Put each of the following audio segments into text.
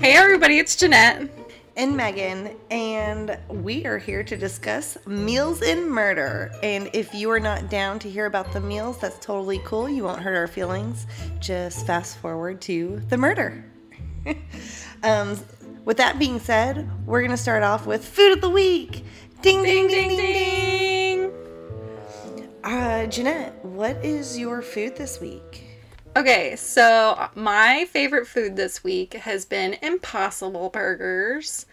Hey everybody, it's Jeanette. and Megan, and we are here to discuss meals and murder. And if you are not down to hear about the meals, that's totally cool. You won't hurt our feelings. Just fast forward to the murder. um, with that being said, we're gonna start off with food of the week. Ding ding ding ding ding. Uh, Jeanette, what is your food this week? Okay, so my favorite food this week has been Impossible Burgers.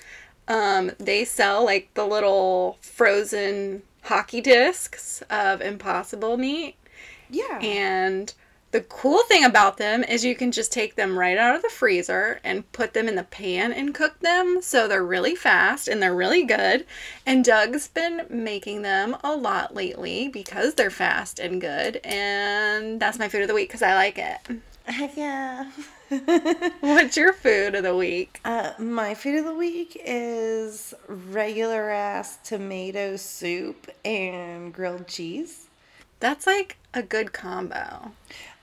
Um, they sell like the little frozen hockey discs of Impossible meat. Yeah. And the cool thing about them is you can just take them right out of the freezer and put them in the pan and cook them. So they're really fast and they're really good. And Doug's been making them a lot lately because they're fast and good. And that's my food of the week because I like it. Heck yeah. What's your food of the week? Uh, my food of the week is regular ass tomato soup and grilled cheese. That's like a good combo.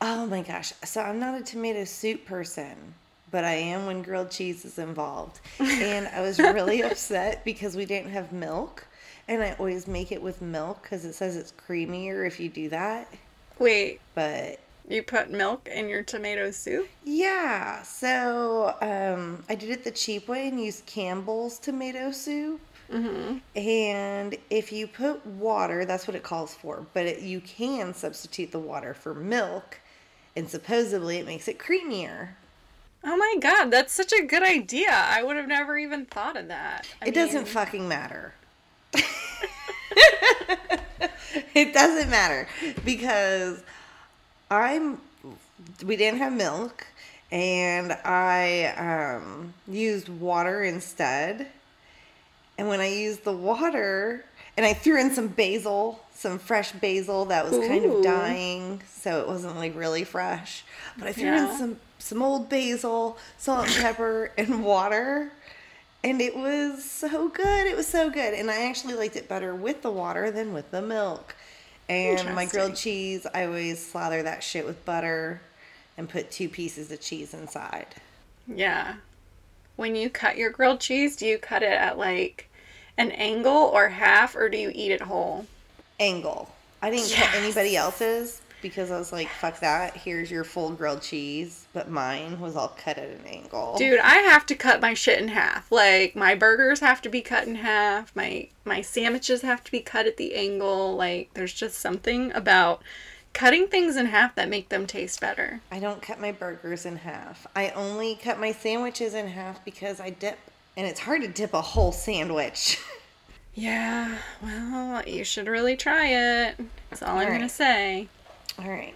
Oh my gosh. So I'm not a tomato soup person, but I am when grilled cheese is involved. And I was really upset because we didn't have milk. And I always make it with milk because it says it's creamier if you do that. Wait, But you put milk in your tomato soup? yeah, so um, I did it the cheap way and used Campbell's tomato soup. Mm-hmm. And if you put water, that's what it calls for, but it, you can substitute the water for milk, and supposedly it makes it creamier. Oh my god, that's such a good idea. I would have never even thought of that. I it doesn't fucking matter. it doesn't matter because I'm we didn't have milk and I um, used water instead. And when I used the water and I threw in some basil, some fresh basil that was kind of dying, so it wasn't like really fresh. But I threw Yeah. in some some old basil, salt and pepper and water and it was so good. It was so good. And I actually liked it better with the water than with the milk. And my grilled cheese, I always slather that shit with butter and put two pieces of cheese inside. Yeah. When you cut your grilled cheese, do you cut it at like an angle or half, or do you eat it whole? Angle. I didn't cut anybody else's because I was like, fuck that. Here's your full grilled cheese. But mine was all cut at an angle. Dude, I have to cut my shit in half. Like my burgers have to be cut in half. My my sandwiches have to be cut at the angle. Like there's just something about cutting things in half that make them taste better. I don't cut my burgers in half. I only cut my sandwiches in half because I dip. And it's hard to dip a whole sandwich. Yeah, well, you should really try it. That's all I'm Alright. gonna say. all right.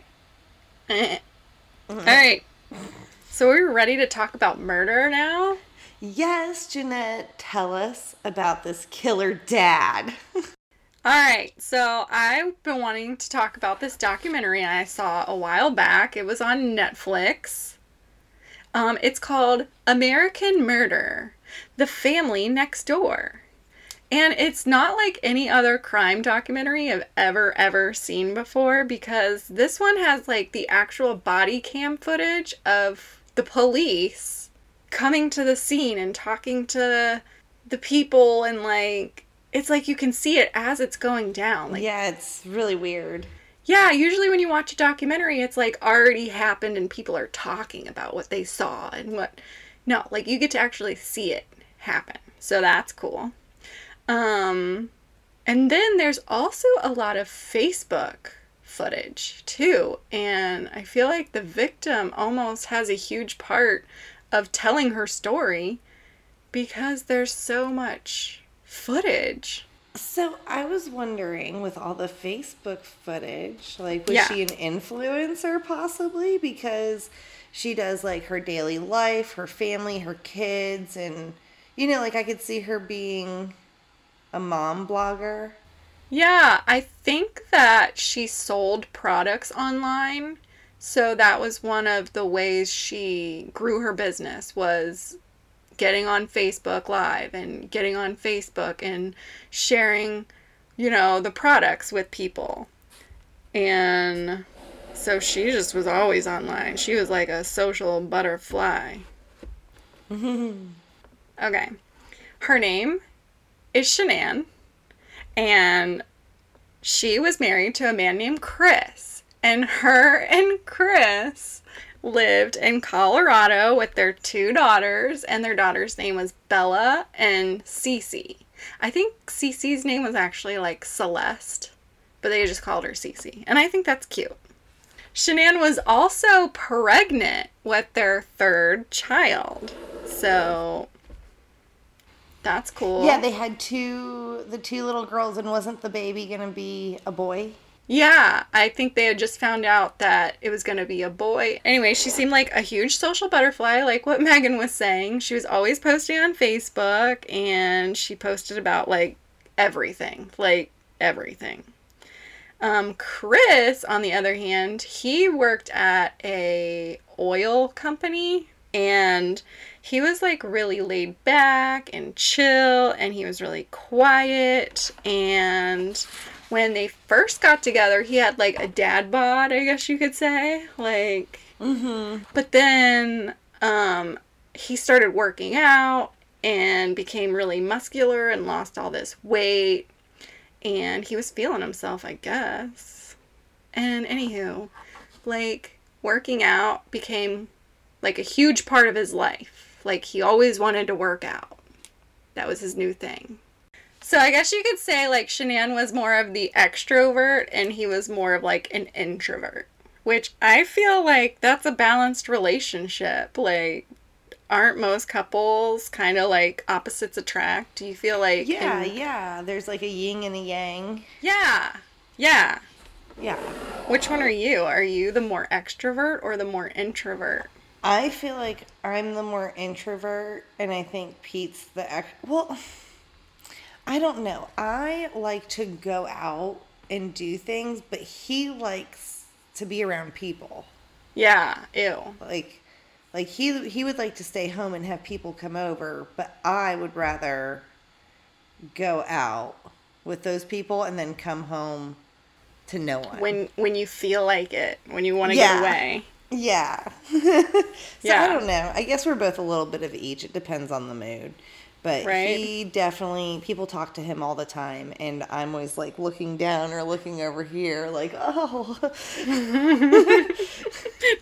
All right. So we're ready to talk about murder now. Yes, Jeanette, tell us about this killer dad. All right. So I've been wanting to talk about this documentary I saw a while back. It was on Netflix. Um, it's called American Murder: The Family Next Door. And it's not like any other crime documentary I've ever, ever seen before because this one has like the actual body cam footage of the police coming to the scene and talking to the people and like it's like you can see it as it's going down. Like yeah, it's really weird. yeah, usually when you watch a documentary, it's like already happened and people are talking about what they saw and what. No, like you get to actually see it happen. So that's cool. Um, and then there's also a lot of Facebook footage too. And I feel like the victim almost has a huge part of telling her story because there's so much footage. So I was wondering, with all the Facebook footage, like was Yeah. she an influencer possibly? Because she does like her daily life, her family, her kids, and you know, like I could see her being a mom blogger. Yeah, I think that she sold products online. So that was one of the ways she grew her business was getting on Facebook Live and getting on Facebook and sharing, you know, the products with people. And so she just was always online. She was like a social butterfly. Okay. Her name is Shanann, and she was married to a man named Chris. And her and Chris lived in Colorado with their two daughters, and their daughter's name was Bella and Cece. I think Cece's name was actually like Celeste, but they just called her Cece. And I think that's cute. Shanann was also pregnant with their third child. So that's cool. Yeah, they had two, the two little girls, and wasn't the baby gonna be a boy? Yeah, I think they had just found out that it was going to be a boy. Anyway, she seemed like a huge social butterfly, like what Megan was saying. She was always posting on Facebook and she posted about like everything, like everything. Um, Chris, on the other hand, he worked at a oil company and he was like really laid back and chill and he was really quiet and when they first got together, he had like a dad bod, I guess you could say. Like, Mm-hmm. but then um, he started working out and became really muscular and lost all this weight. And he was feeling himself, I guess. And anywho, like, working out became like a huge part of his life. Like, he always wanted to work out, that was his new thing. So I guess you could say like Shanann was more of the extrovert and he was more of like an introvert. Which I feel like that's a balanced relationship. Like aren't most couples kind of like opposites attract? Do you feel like Yeah, in- yeah. There's like a yin and a yang. Yeah. Yeah. Yeah. Which one are you? Are you the more extrovert or the more introvert? I feel like I'm the more introvert, and I think Pete's the ex- well. I don't know. I like to go out and do things, but he likes to be around people. Yeah. Ew. Like, like he he would like to stay home and have people come over, but I would rather go out with those people and then come home to no one. When when you feel like it, when you want to Yeah. get away. Yeah. so Yeah. I don't know. I guess we're both a little bit of each. It depends on the mood. But Right. he definitely people talk to him all the time and I'm always like looking down or looking over here like, "Oh."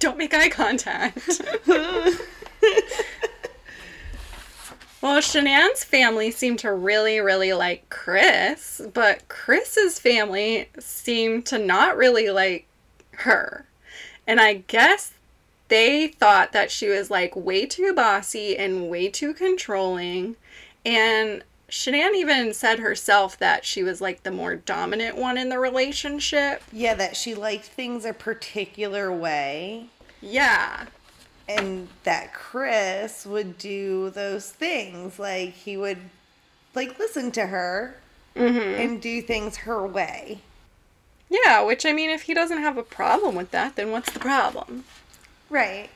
Don't make eye contact. well, Shanann's family seemed to really, really like Chris, but Chris's family seemed to not really like her. And I guess they thought that she was like way too bossy and way too controlling. And Shanann even said herself that she was like the more dominant one in the relationship. yeah, that she liked things a particular way Yeah. and that Chris would do those things like he would like listen to her mm-hmm. and do things her way. Yeah, which I mean, if he doesn't have a problem with that, then what's the problem? Right.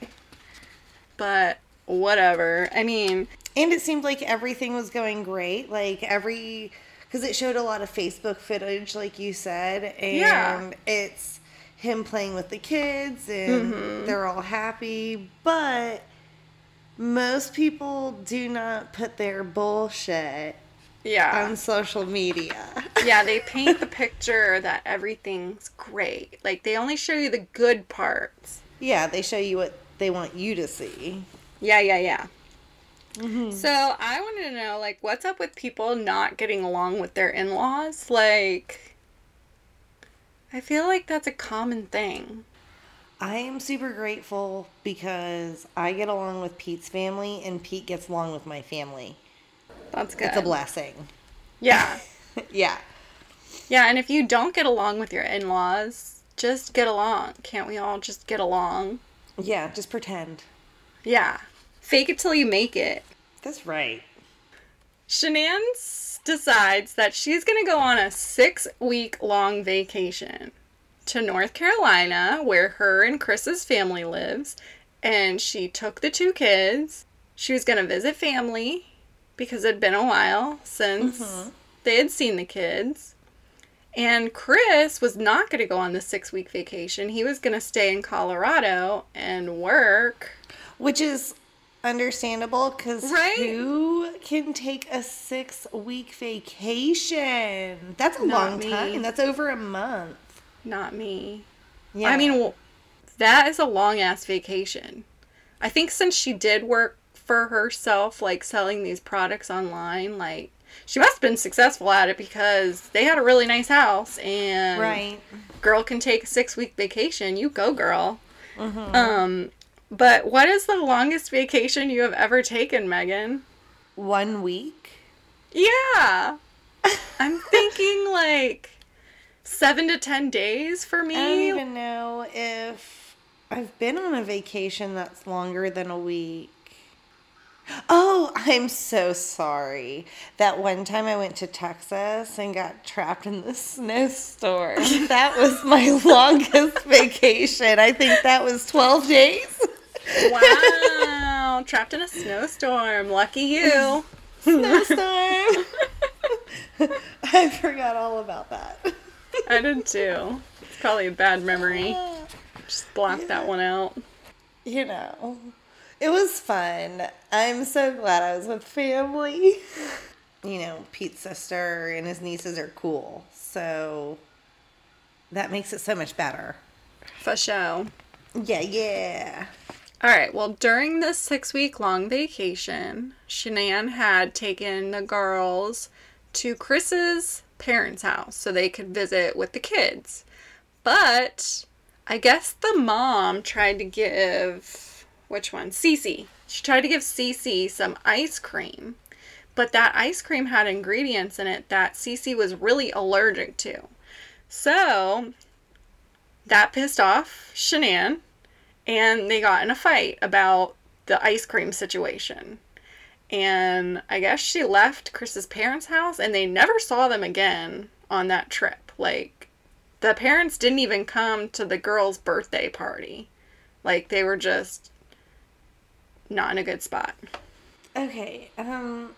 But whatever. I mean, And it seemed like everything was going great. Like every, because it showed a lot of Facebook footage, like you said, and Yeah. it's him playing with the kids, and mm-hmm. they're all happy. But most people do not put their bullshit yeah. on social media. yeah, they paint the picture that everything's great. Like, they only show you the good parts. yeah, they show you what they want you to see. Yeah, yeah, yeah. Mm-hmm. So I wanted to know, like, what's up with people not getting along with their in laws? Like, I feel like that's a common thing. I am super grateful because I get along with Pete's family, and Pete gets along with my family. That's good. It's a blessing. Yeah. yeah. Yeah, and if you don't get along with your in laws, just get along. Can't we all just get along? Yeah, just pretend. Yeah. Fake it till you make it. That's right. Shanann decides that she's going to go on a six week long vacation to North Carolina, where her and Chris's family lives. And she took the two kids. She was going to visit family because it had been a while since mm-hmm. they had seen the kids. And Chris was not going to go on the six week vacation. He was going to stay in Colorado and work. Which is understandable because Right? who can take a six week vacation? That's a Not long me. time. That's over a month. Not me. Yeah. I mean, that is a long ass vacation. I think since she did work for herself, like selling these products online, like she must have been successful at it because they had a really nice house and right. girl can take a six week vacation. You go, girl. Mhm. Um, but what is the longest vacation you have ever taken, Megan? One week. Yeah. I'm thinking like seven to ten days for me. I don't even know if I've been on a vacation that's longer than a week. Oh, I'm so sorry. That one time I went to Texas and got trapped in the snowstorm. that was my longest vacation. I think that was 12 days. Wow, trapped in a snowstorm. Lucky you. Snowstorm. I forgot all about that. I did too. It's probably a bad memory. Just block that one out. you know, it was fun. I'm so glad I was with family. You know, Pete's sister and his nieces are cool. So that makes it so much better. For sure. Yeah, yeah. All right. Well, during this six week long vacation, Shanann had taken the girls to Chris's parents' house so they could visit with the kids. But I guess the mom tried to give which one? Cece. She tried to give Cece some ice cream, but that ice cream had ingredients in it that Cece was really allergic to. So that pissed off Shanann and they got in a fight about the ice cream situation. And I guess she left Chris's parents' house and they never saw them again on that trip. Like, the parents didn't even come to the girl's birthday party. Like, they were just not in a good spot. Okay. Um,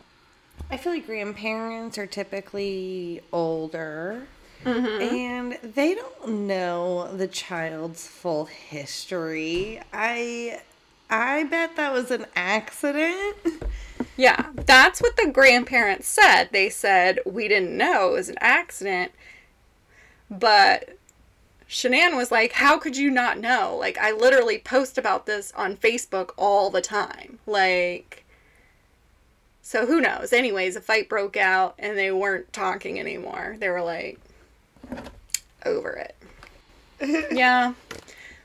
I feel like grandparents are typically older. And they don't know the child's full history. I I bet that was an accident. Yeah, that's what the grandparents said. They said, We didn't know it was an accident. But Shanann was like, How could you not know? Like, I literally post about this on Facebook all the time. Like, so who knows? Anyways, a fight broke out and they weren't talking anymore. They were like, over it. yeah.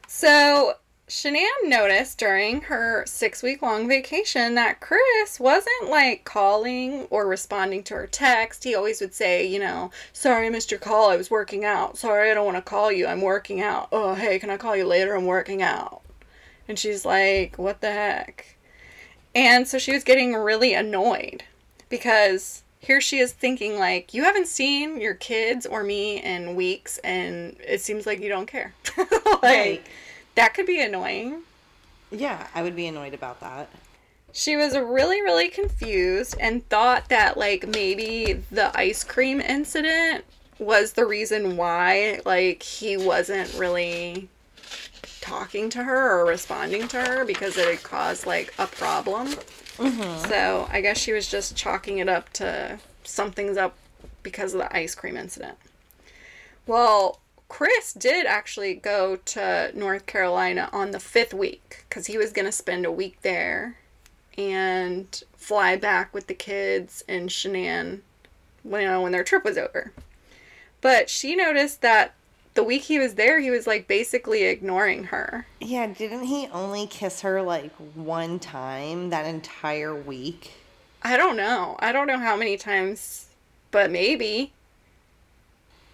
So Shanann noticed during her six week long vacation that Chris wasn't like calling or responding to her text. He always would say, you know, sorry I missed your call. I was working out. Sorry I don't want to call you. I'm working out. Oh, hey, can I call you later? I'm working out. And she's like, what the heck? And so she was getting really annoyed because here she is thinking like you haven't seen your kids or me in weeks and it seems like you don't care. like Right. That could be annoying. Yeah, I would be annoyed about that. She was really really confused and thought that like maybe the ice cream incident was the reason why like he wasn't really talking to her or responding to her because it had caused like a problem. Mm-hmm. So I guess she was just chalking it up to something's up because of the ice cream incident. Well, Chris did actually go to North Carolina on the fifth week because he was going to spend a week there and fly back with the kids and Shanann when, you know, when their trip was over. But she noticed that the week he was there, he was like basically ignoring her. Yeah, didn't he only kiss her like one time that entire week? I don't know. I don't know how many times, but maybe.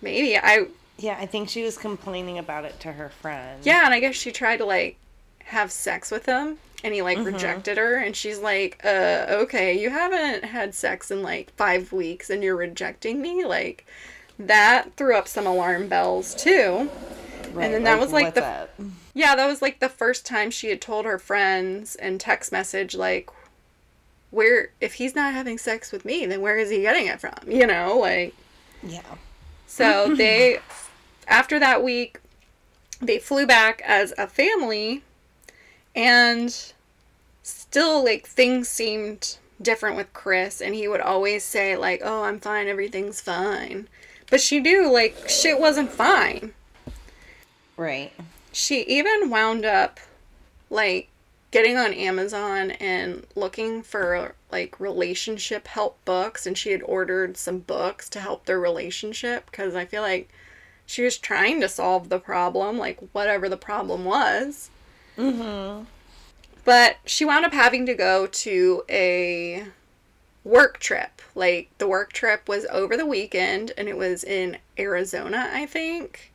Maybe. I Yeah, I think she was complaining about it to her friend. Yeah, and I guess she tried to like have sex with him and he like rejected her and she's like, "Uh, okay, you haven't had sex in like 5 weeks and you're rejecting me?" Like that threw up some alarm bells too. Right, then that was, like, the- up? Yeah, that was like the first time she had told her friends and text message like where if he's not having sex with me, then where is he getting it from? You know, like Yeah. So they, after that week, they flew back as a family, and still like things seemed different with Chris and he would always say like, "Oh, I'm fine, everything's fine." But she knew like shit wasn't fine. Right. She even wound up like getting on Amazon and looking for like relationship help books and she had ordered some books to help their relationship because I feel like she was trying to solve the problem, like whatever the problem was. Mm-hmm. But she wound up having to go to a work trip. Like the work trip was over the weekend and it was in Arizona, I think.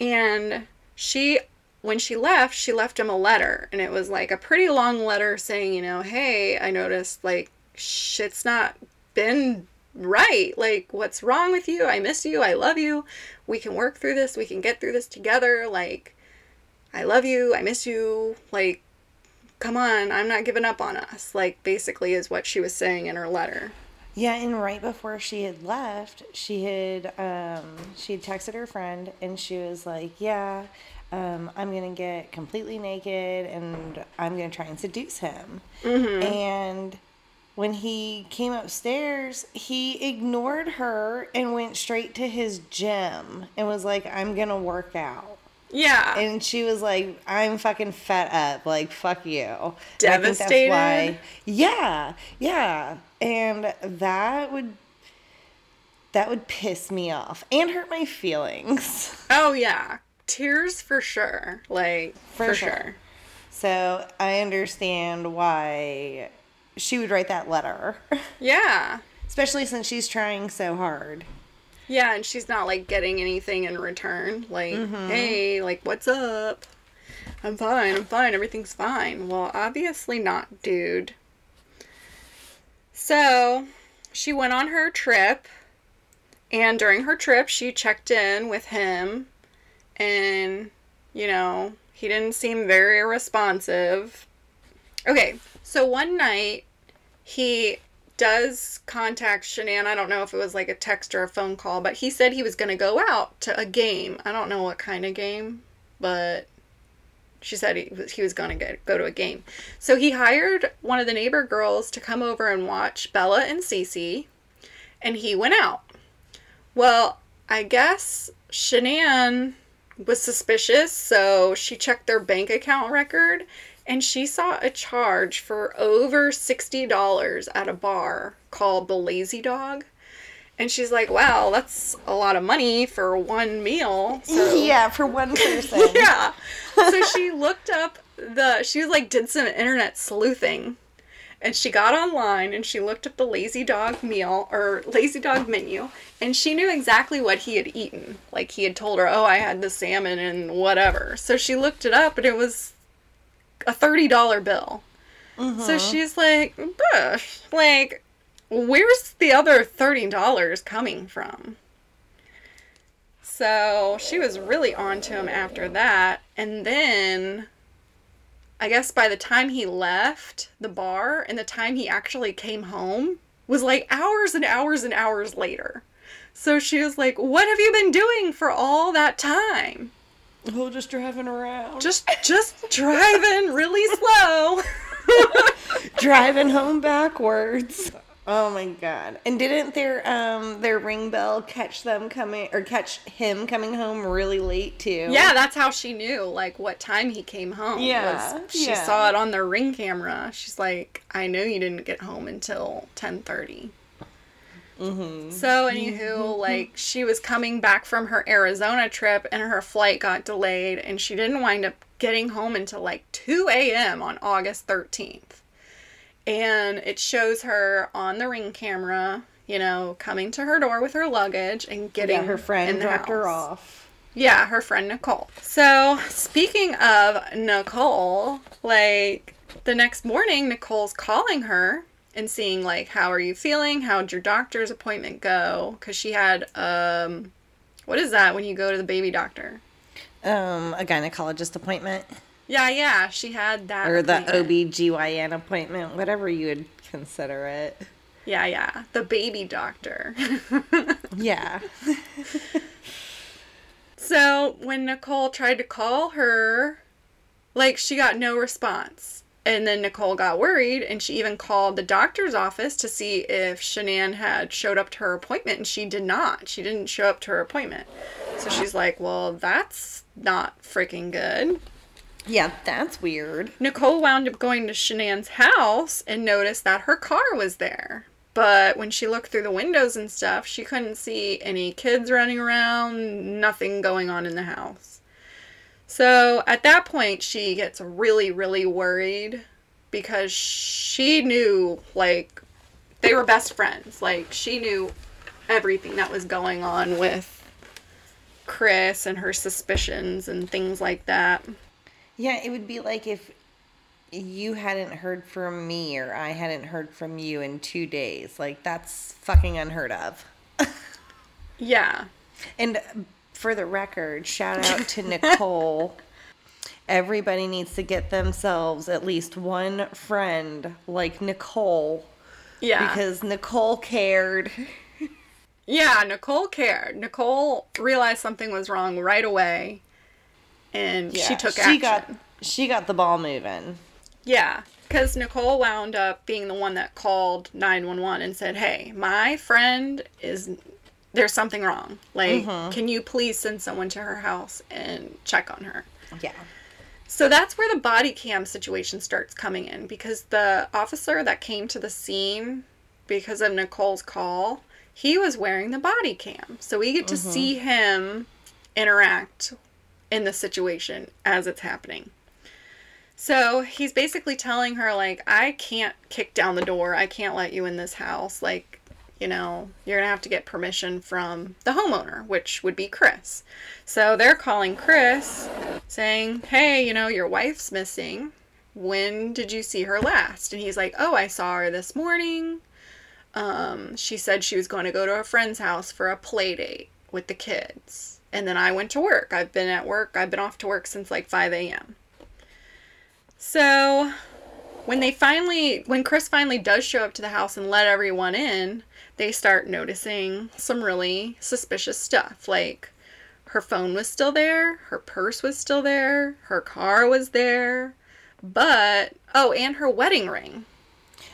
And she when she left, she left him a letter and it was like a pretty long letter saying, you know, hey, I noticed like shit's not been right. Like what's wrong with you? I miss you. I love you. We can work through this. We can get through this together. Like I love you. I miss you. Like come on, I'm not giving up on us. Like basically is what she was saying in her letter. Yeah, and right before she had left, she had um, she had texted her friend, and she was like, "Yeah, um, I'm gonna get completely naked, and I'm gonna try and seduce him." And when he came upstairs, he ignored her and went straight to his gym and was like, "I'm gonna work out." Yeah. And she was like, I'm fucking fed up. Like, fuck you. And I think Devastated? yeah, yeah. And that would that would piss me off and hurt my feelings. oh yeah. Tears for sure. Like For for, sure. sure. So I understand why she would write that letter. Yeah. Especially since she's trying so hard. Yeah, and she's not like getting anything in return. Like, mm-hmm. hey, like, what's up? I'm fine, I'm fine, everything's fine. Well, obviously not, dude. So, she went on her trip, and during her trip, she checked in with him, and, you know, he didn't seem very responsive. Okay, so one night, he does contact Shanann. I don't know if it was like a text or a phone call, but he said he was going to go out to a game. I don't know what kind of game, but she said he was, he was going to go to a game. So he hired one of the neighbor girls to come over and watch Bella and Cece, and he went out. Well, I guess Shanann was suspicious, so she checked their bank account record and she saw a charge for over $60 at a bar called the Lazy Dog. And she's like, wow, that's a lot of money for one meal. So, yeah, for one person. yeah. So she looked up the, she was like, did some internet sleuthing. And she got online and she looked up the Lazy Dog meal or Lazy Dog menu. And she knew exactly what he had eaten. Like he had told her, oh, I had the salmon and whatever. So she looked it up and it was a $30 bill. So mm-hmm. she's like, Bush, like, where's the other $30 coming from? So she was really on to him after that. And then I guess by the time he left the bar and the time he actually came home was like hours and hours and hours later. So she was like, What have you been doing for all that time? Oh, just driving around. Just just driving really slow. driving home backwards. Oh my god! And didn't their um their ring bell catch them coming or catch him coming home really late too? yeah, that's how she knew like what time he came home. Yeah, was she yeah. saw it on their ring camera. She's like, I know you didn't get home until ten thirty. Mm-hmm. So anywho, like she was coming back from her Arizona trip and her flight got delayed and she didn't wind up getting home until like 2 a.m. on August 13th. And it shows her on the ring camera, you know, coming to her door with her luggage and getting Yeah, her friend dropped her off. Yeah, her friend Nicole. So, speaking of Nicole, like the next morning, Nicole's calling her and seeing like, "How are you feeling? How'd your doctor's appointment go?" Because she had um, what is that when you go to the baby doctor? Um, a gynecologist appointment Yeah, yeah, she had that. or the. OB/GYN appointment, whatever you would consider it. Yeah, yeah, the baby doctor. Yeah. So when Nicole tried to call her, like she got no response. And then Nicole got worried and she even called the doctor's office to see if Shanann had showed up to her appointment and she did not. She didn't show up to her appointment. So she's like, well, that's not freaking good. Yeah, that's weird. Nicole wound up going to Shanann's house and noticed that her car was there. But when she looked through the windows and stuff, she couldn't see any kids running around, nothing going on in the house. So at that point, she gets really, really worried because she knew, like, they were best friends. Like, she knew everything that was going on with Chris and her suspicions and things like that. Yeah, it would be like if you hadn't heard from me or I hadn't heard from you in two days. Like, that's fucking unheard of. Yeah. And for the record, shout out to Nicole. Everybody needs to get themselves at least one friend like Nicole Yeah. because Nicole cared. Yeah, Nicole cared. Nicole realized something was wrong right away, and she Yeah, took she action. got she got the ball moving. Yeah, because Nicole wound up being the one that called 911 and said, Hey, my friend is. There's something wrong. Like, Mm-hmm. can you please send someone to her house and check on her? Yeah. So that's where the body cam situation starts coming in because the officer that came to the scene because of Nicole's call, he was wearing the body cam. So we get to see him interact in the situation as it's happening. So he's basically telling her, like, I can't kick down the door. I can't let you in this house. Like, you know, you're going to have to get permission from the homeowner, which would be Chris. So they're calling Chris saying, Hey, you know, your wife's missing. When did you see her last? And he's like, Oh, I saw her this morning. Um, she said she was going to go to a friend's house for a play date with the kids. And then I went to work. I've been at work. I've been off to work since like 5 a.m. So when they finally, when Chris finally does show up to the house and let everyone in, they start noticing some really suspicious stuff. Like her phone was still there, her purse was still there, her car was there, but oh, and her wedding ring.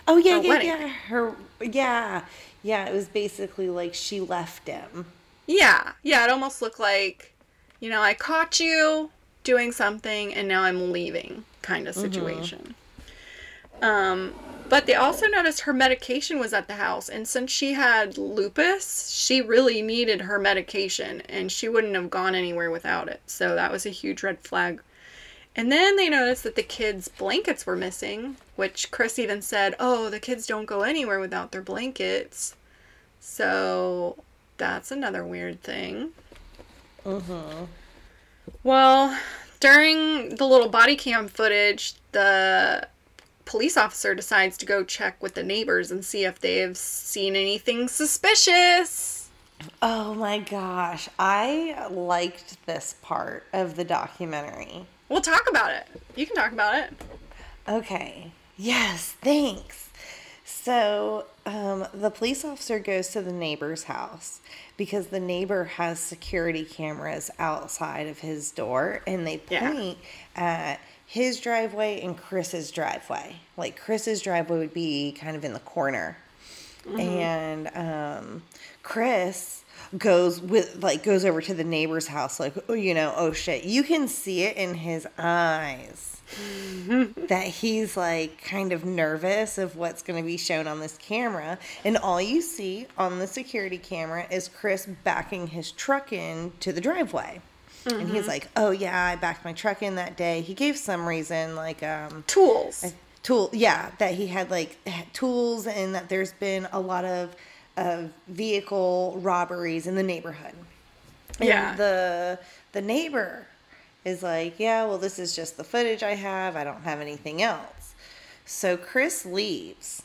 Oh yeah, Her yeah, wedding. yeah. Her yeah. Yeah, it was basically like she left him. Yeah, yeah, it almost looked like, you know, I caught you doing something and now I'm leaving kind of situation. Um, but they also noticed her medication was at the house, and since she had lupus, she really needed her medication and she wouldn't have gone anywhere without it. So that was a huge red flag. And then they noticed that the kids' blankets were missing, which Chris even said, Oh, the kids don't go anywhere without their blankets. So that's another weird thing. Uh huh. Well, during the little body cam footage, the police officer decides to go check with the neighbors and see if they've seen anything suspicious. Oh my gosh, I liked this part of the documentary. We'll talk about it. You can talk about it. Okay. Yes, thanks. So, um, the police officer goes to the neighbor's house because the neighbor has security cameras outside of his door and they Yeah. point at his driveway and Chris's driveway. Like, Chris's driveway would be kind of in the corner. And um, Chris goes with like goes over to the neighbor's house like oh you know oh shit you can see it in his eyes that he's like kind of nervous of what's going to be shown on this camera. And all you see on the security camera is Chris backing his truck in to the driveway. And he's like, "Oh yeah, I backed my truck in that day." He gave some reason like um Tools. tool yeah, that he had like tools and that there's been a lot of of vehicle robberies in the neighborhood. And Yeah. the the neighbor is like, yeah, well, this is just the footage I have. I don't have anything else. So Chris leaves.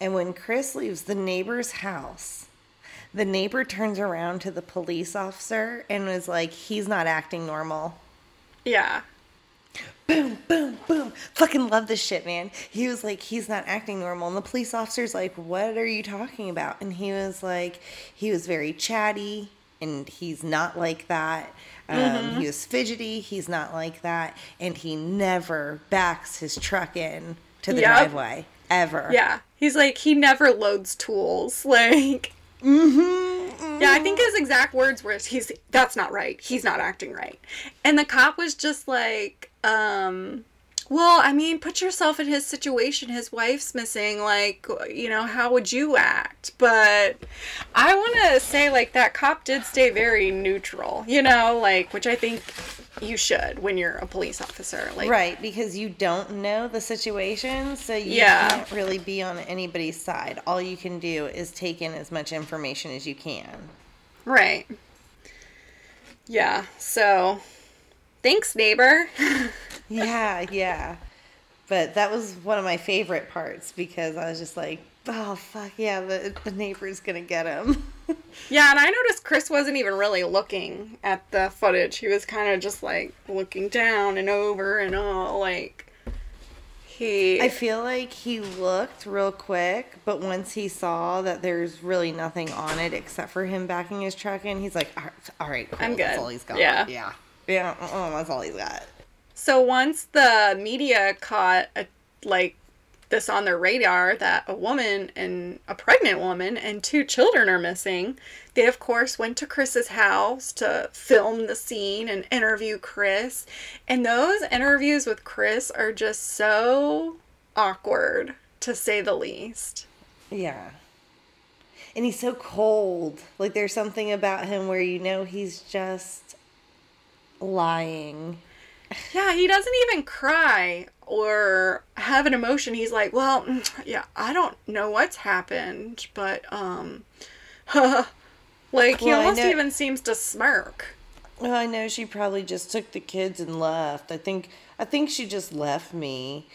And when Chris leaves the neighbor's house, the neighbor turns around to the police officer and was like, he's not acting normal. Yeah. Boom, boom, boom. Fucking love this shit, man. He was like, he's not acting normal. And the police officer's like, what are you talking about? And he was like, he was very chatty. and he's not like that. Um, Mm-hmm. He was fidgety. He's not like that, and he never backs his truck in to the Yep. driveway ever. Yeah. He's like, he never loads tools. Like, Mm-hmm, yeah, I think his exact words were, he's, that's not right. He's not acting right. And the cop was just like, um, well, I mean, put yourself in his situation. His wife's missing. Like, you know, how would you act? But I want to say, like, that cop did stay very neutral, you know, like, which I think you should when you're a police officer. Like, Right, because you don't know the situation, so you Yeah. can't really be on anybody's side. All you can do is take in as much information as you can. Right. Yeah, so thanks, neighbor. Yeah, yeah. But that was one of my favorite parts because I was just like, oh, fuck yeah, the, the neighbor's gonna get him. yeah, and I noticed Chris wasn't even really looking at the footage. He was kind of just like looking down and over and all like he I feel like he looked real quick, but once he saw that there's really nothing on it except for him backing his truck in, he's like, all right, all right cool, I'm good. That's all he's got. Yeah. Yeah. Yeah, uh-uh, that's all he's got. So once the media caught a, like this on their radar that a woman and a pregnant woman and two children are missing, they of course went to Chris's house to film the scene and interview Chris. And those interviews with Chris are just so awkward to say the least. Yeah. And he's so cold. Like there's something about him where you know he's just lying. Yeah, he doesn't even cry or have an emotion. He's like, "Well, mm, yeah, I don't know what's happened, but um like he Well, almost know- even seems to smirk." Well, I know she probably just took the kids and left. I think I think she just left me.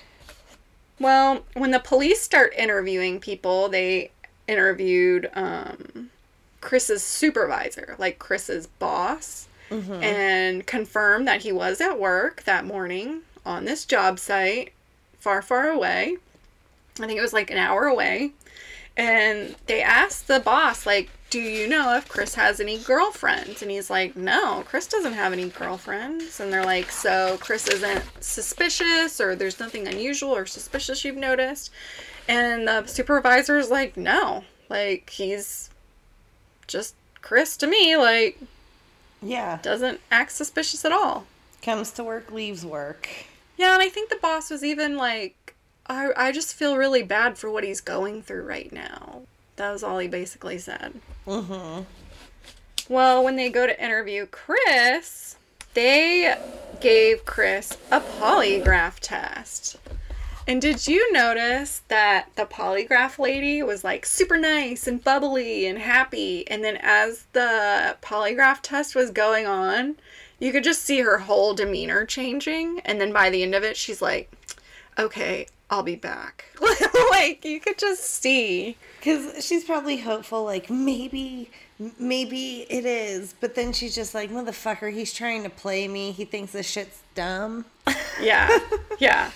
Well, when the police start interviewing people, they interviewed um Chris's supervisor, like Chris's boss, Mm-hmm. and confirmed that he was at work that morning on this job site far, far away. I think it was like an hour away. And they asked the boss, like, do you know if Chris has any girlfriends? And he's like, no, Chris doesn't have any girlfriends. And they're like, so Chris isn't suspicious or there's nothing unusual or suspicious you've noticed? And the supervisor's like, no, like, he's just Chris to me, like, Yeah. doesn't act suspicious at all. Comes to work, leaves work. Yeah, and I think the boss was even like, I, I just feel really bad for what he's going through right now. That was all he basically said. Mm-hmm. Well, when they go to interview Chris, they gave Chris a polygraph test. And did you notice that the polygraph lady was like super nice and bubbly and happy? And then as the polygraph test was going on, you could just see her whole demeanor changing. And then by the end of it, she's like, okay, I'll be back. like, you could just see. Because she's probably hopeful, like, maybe, maybe it is. But then she's just like, motherfucker, he's trying to play me. He thinks this shit's dumb. Yeah, yeah.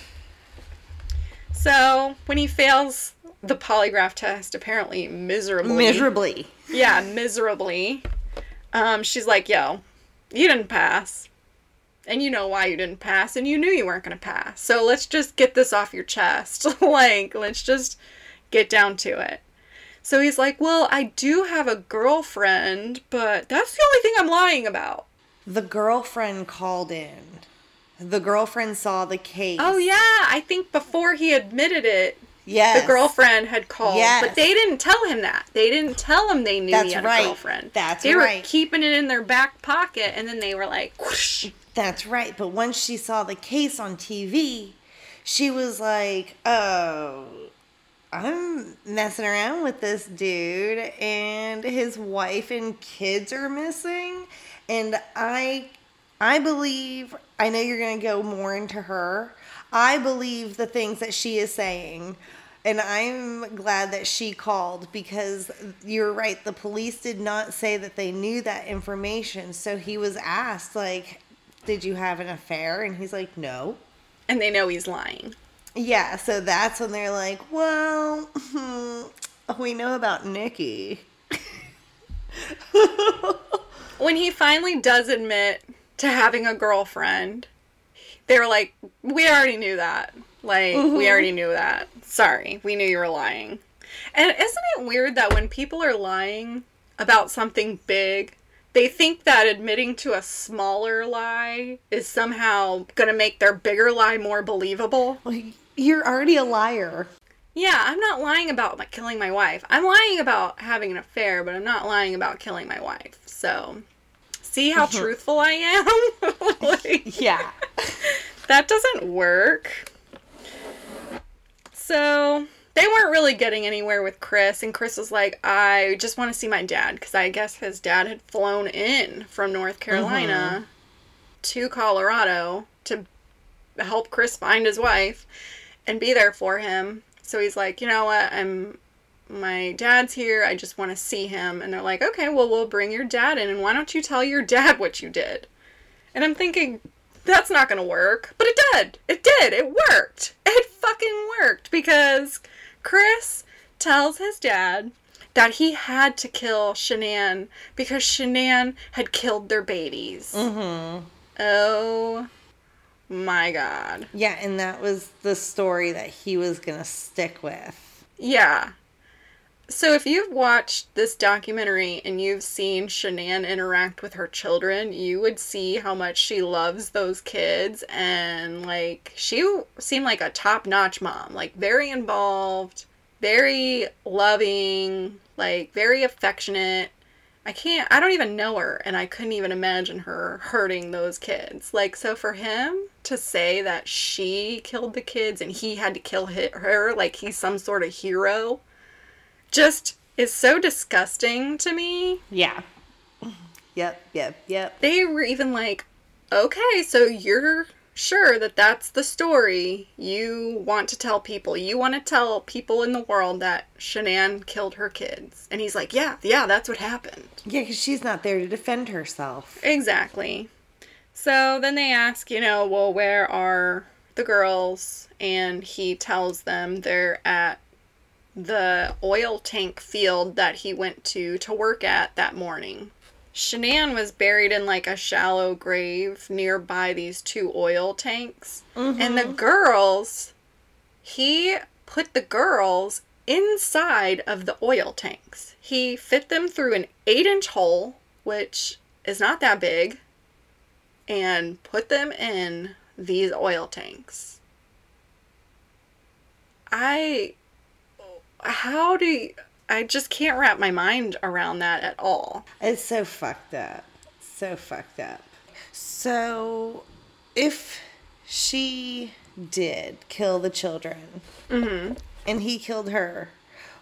So when he fails the polygraph test, apparently miserably, Miserably. yeah, miserably, um, she's like, "Yo, you didn't pass, and you know why you didn't pass, and you knew you weren't gonna pass. So let's just get this off your chest. like, let's just get down to it." So he's like, "Well, I do have a girlfriend, but that's the only thing I'm lying about." The girlfriend called in. The girlfriend saw the case. Oh yeah, I think before he admitted it, yes. the girlfriend had called, Yes. but they didn't tell him that. They didn't tell him they knew That's he had right. a girlfriend. That's they right. They were keeping it in their back pocket, and then they were like, whoosh. That's right. But once she saw the case on TV, she was like, oh, I'm messing around with this dude, and his wife and kids are missing. And I. I believe, I know you're going to go more into her. I believe the things that she is saying. And I'm glad that she called because you're right. The police did not say that they knew that information. So he was asked, like, did you have an affair? And he's like, no. and they know he's lying. Yeah, so that's when they're like, well, we know about Nikki. when he finally does admit to having a girlfriend, they were like, "We already knew that. Like, we mm-hmm. already knew that. Sorry, we knew you were lying." And isn't it weird that when people are lying about something big, they think that admitting to a smaller lie is somehow going to make their bigger lie more believable? Well, you're already a liar. Yeah, I'm not lying about like killing my wife. I'm lying about having an affair, but I'm not lying about killing my wife. So, see how mm-hmm. truthful I am? Like, Yeah. that doesn't work. So, they weren't really getting anywhere with Chris, and Chris was like, I just want to see my dad, because I guess his dad had flown in from North Carolina mm-hmm. to Colorado to help Chris find his wife and be there for him. So he's like, you know what, I'm my dad's here. I just want to see him. And they're like, okay, well, we'll bring your dad in, and why don't you tell your dad what you did? And I'm thinking, that's not going to work. But it did. It did. It worked. It fucking worked because Chris tells his dad that he had to kill Shanann because Shanann had killed their babies. Mm-hmm. Oh my god. Yeah, and that was the story that he was gonna stick with. Yeah. So if you've watched this documentary and you've seen Shanann interact with her children, you would see how much she loves those kids and like she seemed like a top-notch mom, like very involved, very loving, like very affectionate. I can't I don't even know her and I couldn't even imagine her hurting those kids. Like so for him to say that she killed the kids and he had to kill her like he's some sort of hero just is so disgusting to me. Yeah. Yep, yep, yep. They were even like, okay, so you're sure that that's the story you want to tell people. You want to tell people in the world that Shanann killed her kids. And he's like, yeah, yeah, that's what happened. Yeah, because she's not there to defend herself. Exactly. So then they ask, you know, well, where are the girls? And he tells them they're at the oil tank field that he went to to work at that morning. Shanann was buried in like a shallow grave nearby these two oil tanks. And the mm-hmm. girls, he put the girls inside of the oil tanks. He fit them through an eight inch hole, which is not that big, and put them in these oil tanks. I. How do you. I just can't wrap my mind around that at all. It's so fucked up. So fucked up. So, if she did kill the children mm-hmm. and he killed her,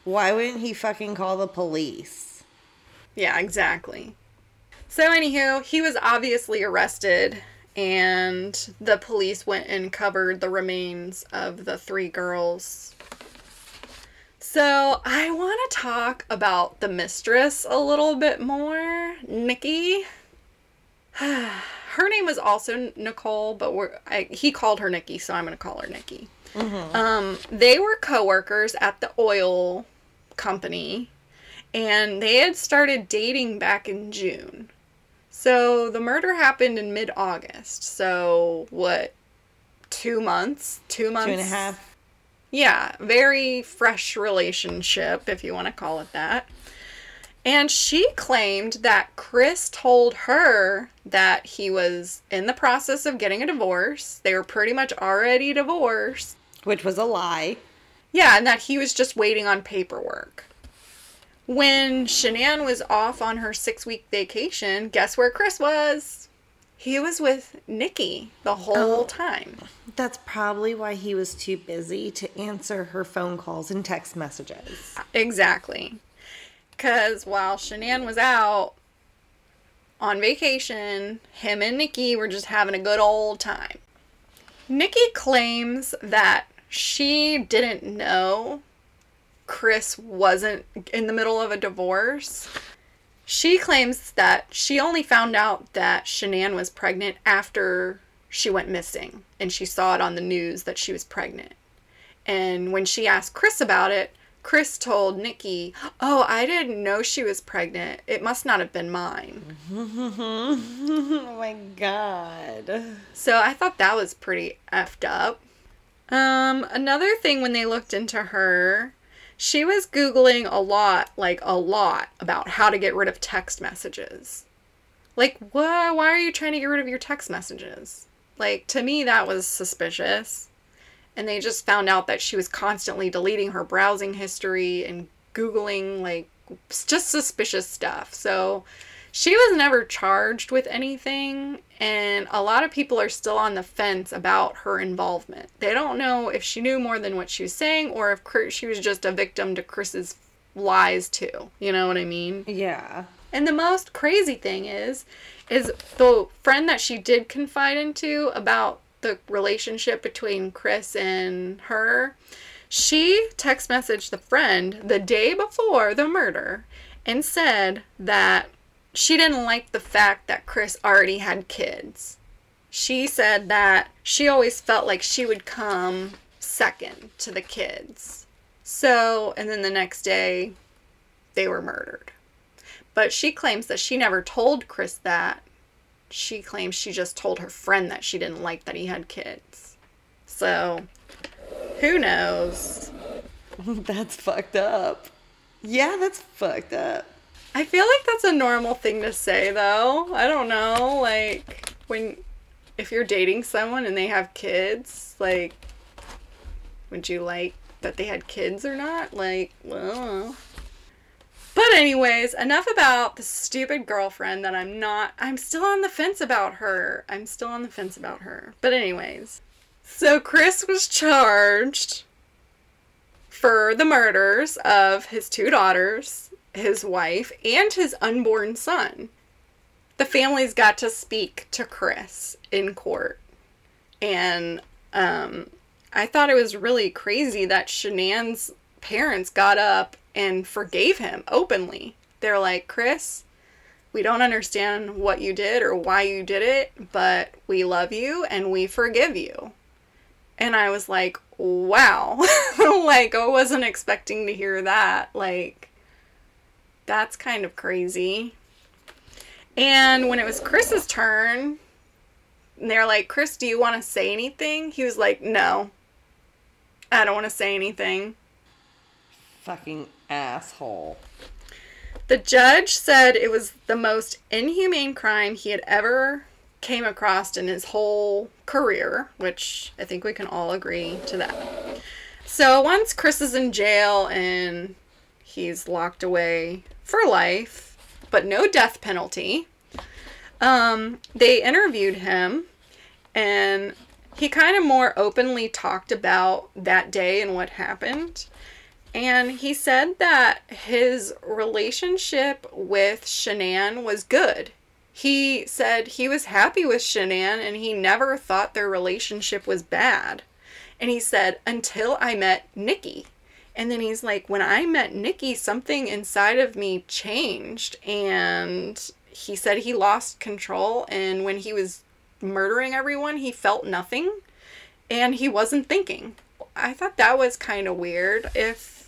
why wouldn't he fucking call the police? Yeah, exactly. So, anywho, he was obviously arrested, and the police went and covered the remains of the three girls. So, I want to talk about the mistress a little bit more, Nikki. Her name was also Nicole, but we're, I, he called her Nikki, so I'm going to call her Nikki. Um, they were coworkers at the oil company, and they had started dating back in June. So the murder happened in mid August. So what? Two months? Two months? Two and a half. Yeah, very fresh relationship, if you want to call it that. And she claimed that Chris told her that he was in the process of getting a divorce. They were pretty much already divorced. Which was a lie. Yeah, and that he was just waiting on paperwork. When Shanann was off on her six week vacation, guess where Chris was? He was with Nikki the whole Oh. time. That's probably why he was too busy to answer her phone calls and text messages. Uh, exactly. Because while Shanann was out on vacation, him and Nikki were just having a good old time. Nikki claims that she didn't know Chris wasn't in the middle of a divorce. She claims that she only found out that Shanann was pregnant after she went missing and she saw it on the news that she was pregnant. And when she asked Chris about it, Chris told Nikki, Oh, I didn't know she was pregnant. It must not have been mine. oh my god. So I thought that was pretty effed up. Um, another thing when they looked into her, she was Googling a lot, like a lot, about how to get rid of text messages. Like, why, why are you trying to get rid of your text messages? Like, to me, that was suspicious and they just found out that she was constantly deleting her browsing history and googling like just suspicious stuff so she was never charged with anything and a lot of people are still on the fence about her involvement. They don't know if she knew more than what she was saying or if she was just a victim to chris's lies too. You know what i mean? Yeah. And the most crazy thing is is the friend that she did confide into about the relationship between Chris and her, she text messaged the friend the day before the murder and said that she didn't like the fact that Chris already had kids. She said that she always felt like she would come second to the kids. So, and then the next day, they were murdered. But she claims that she never told Chris that she claims she just told her friend that she didn't like that he had kids. So, who knows? that's fucked up. Yeah, that's fucked up. I feel like that's a normal thing to say though. I don't know, like when if you're dating someone and they have kids, like would you like that they had kids or not? Like, well, but anyways, enough about the stupid girlfriend that I'm not I'm still on the fence about her. I'm still on the fence about her. But anyways, so Chris was charged for the murders of his two daughters, his wife, and his unborn son. The families got to speak to Chris in court. And um, I thought it was really crazy that Shanann's parents got up and forgave him openly. They're like, Chris, we don't understand what you did or why you did it, but we love you and we forgive you. And I was like, wow. like, I wasn't expecting to hear that. Like, that's kind of crazy. And when it was Chris's turn, they're like, Chris, do you want to say anything? He was like, no, I don't want to say anything. Fucking asshole. The judge said it was the most inhumane crime he had ever came across in his whole career, which I think we can all agree to that. So once Chris is in jail and he's locked away for life, but no death penalty, um, they interviewed him and he kind of more openly talked about that day and what happened. And he said that his relationship with Shanann was good. He said he was happy with Shanann and he never thought their relationship was bad. And he said, until I met Nikki. And then he's like, when I met Nikki, something inside of me changed. And he said he lost control. And when he was murdering everyone, he felt nothing and he wasn't thinking. I thought that was kind of weird. If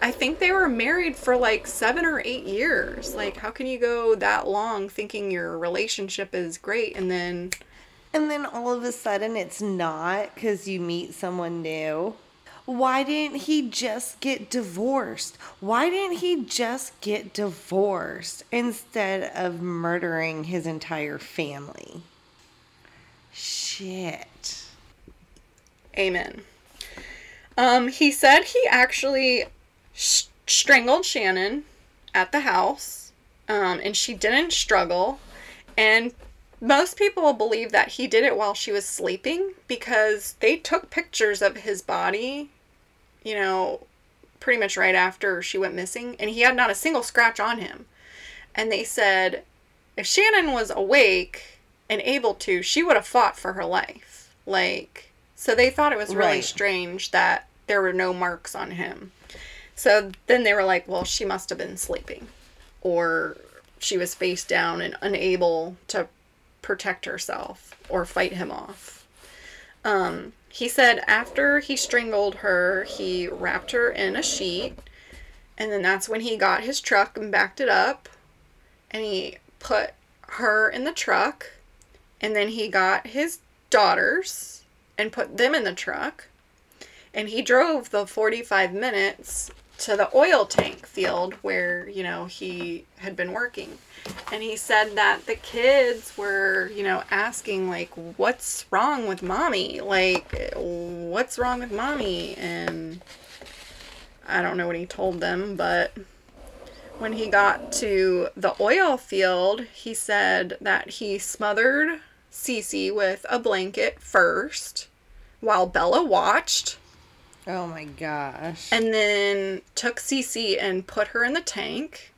I think they were married for like seven or eight years. Like, how can you go that long thinking your relationship is great and then. And then all of a sudden it's not because you meet someone new? Why didn't he just get divorced? Why didn't he just get divorced instead of murdering his entire family? Shit. Amen. Um, he said he actually strangled Shanann at the house, um, and she didn't struggle. And most people believe that he did it while she was sleeping because they took pictures of his body, you know, pretty much right after she went missing, and he had not a single scratch on him. And they said if Shanann was awake and able to, she would have fought for her life. Like, so they thought it was really right. strange that there were no marks on him. So then they were like, well, she must have been sleeping. Or she was face down and unable to protect herself or fight him off. Um, he said after he strangled her, he wrapped her in a sheet And then that's when he got his truck and backed it up. And he put her in the truck. And then he got his daughters and put them in the truck. And he drove the 45 minutes to the oil tank field where, you know, he had been working. And he said that the kids were, you know, asking, like, what's wrong with mommy? Like, what's wrong with mommy? And I don't know what he told them, but when he got to the oil field, he said that he smothered Cece with a blanket first while Bella watched. Oh my gosh. And then took Cece and put her in the tank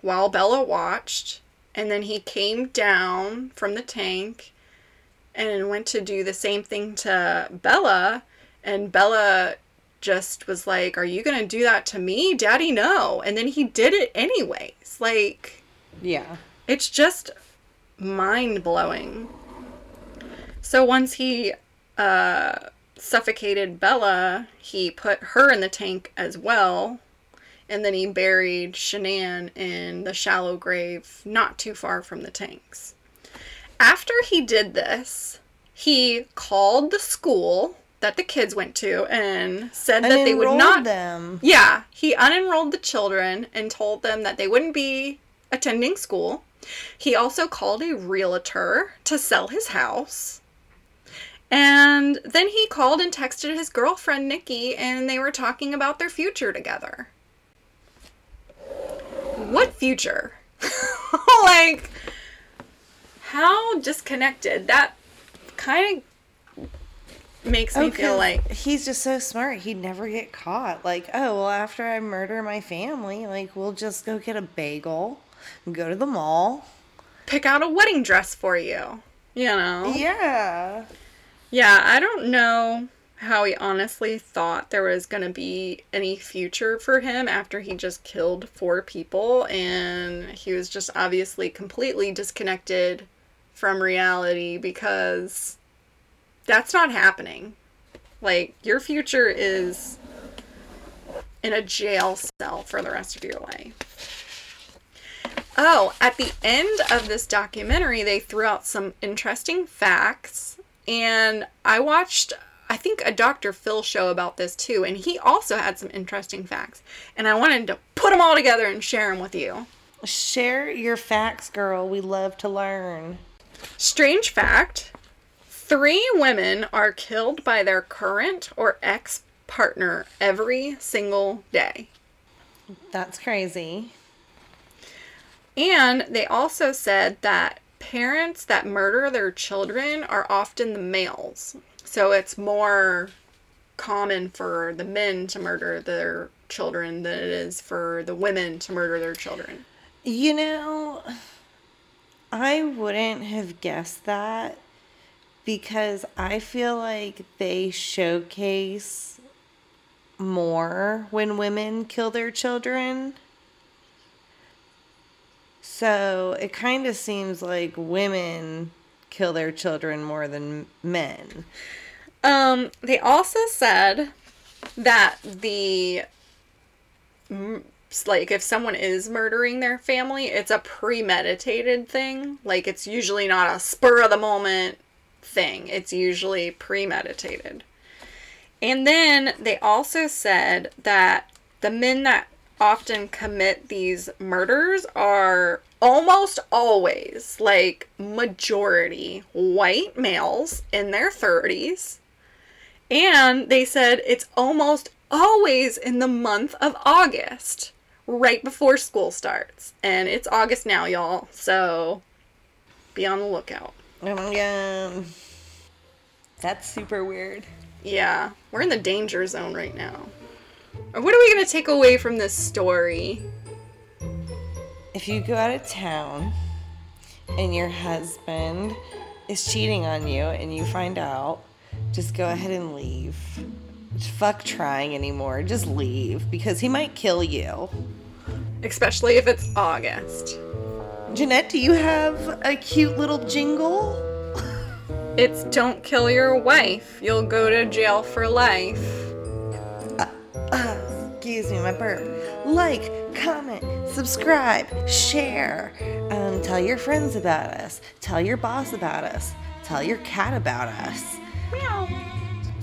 while Bella watched. And then he came down from the tank and went to do the same thing to Bella. And Bella just was like, Are you going to do that to me? Daddy, no. And then he did it anyways. Like, yeah. It's just mind blowing. So once he uh, suffocated Bella, he put her in the tank as well. And then he buried Shanann in the shallow grave not too far from the tanks. After he did this, he called the school that the kids went to and said that they would not them. Yeah, he unenrolled the children and told them that they wouldn't be attending school. He also called a realtor to sell his house. And then he called and texted his girlfriend Nikki and they were talking about their future together. What future? like how disconnected that kind of makes me feel like he's just so smart. He'd never get caught. Like, oh, well, after I murder my family, like, we'll just go get a bagel and go to the mall. pick out a wedding dress for you. You know? Yeah. Yeah, I don't know how he honestly thought there was going to be any future for him after he just killed four people and he was just obviously completely disconnected from reality because that's not happening. Like your future is in a jail cell for the rest of your life. Oh, at the end of this documentary, they threw out some interesting facts. And I watched, I think, a Dr. Phil show about this too. And he also had some interesting facts. And I wanted to put them all together and share them with you. Share your facts, girl. We love to learn. Strange fact three women are killed by their current or ex partner every single day. That's crazy. And they also said that parents that murder their children are often the males. So it's more common for the men to murder their children than it is for the women to murder their children. You know, I wouldn't have guessed that because I feel like they showcase more when women kill their children. So it kind of seems like women kill their children more than men. Um, they also said that the like if someone is murdering their family, it's a premeditated thing. Like it's usually not a spur of the moment thing. It's usually premeditated. And then they also said that the men that often commit these murders are almost always, like majority, white males in their 30s. And they said it's almost always in the month of August, right before school starts. And it's August now, y'all. So be on the lookout. Oh my god. That's super weird. Yeah, we're in the danger zone right now. What are we going to take away from this story? If you go out of town and your husband is cheating on you and you find out, just go ahead and leave. Fuck trying anymore. Just leave because he might kill you. Especially if it's August. Jeanette, do you have a cute little jingle? It's don't kill your wife. You'll go to jail for life. Excuse me, my burp. Like, comment, subscribe, share. Um, tell your friends about us. Tell your boss about us. Tell your cat about us. Meow.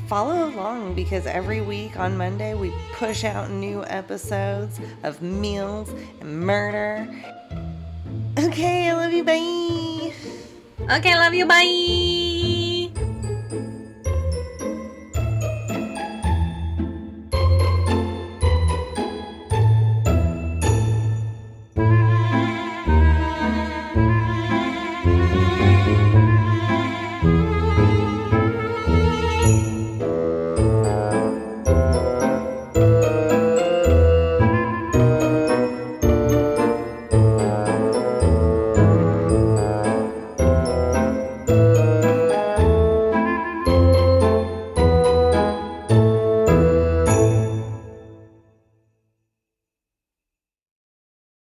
Follow along because every week on Monday we push out new episodes of meals and murder. Okay, I love you. Bye. Okay, love you. Bye.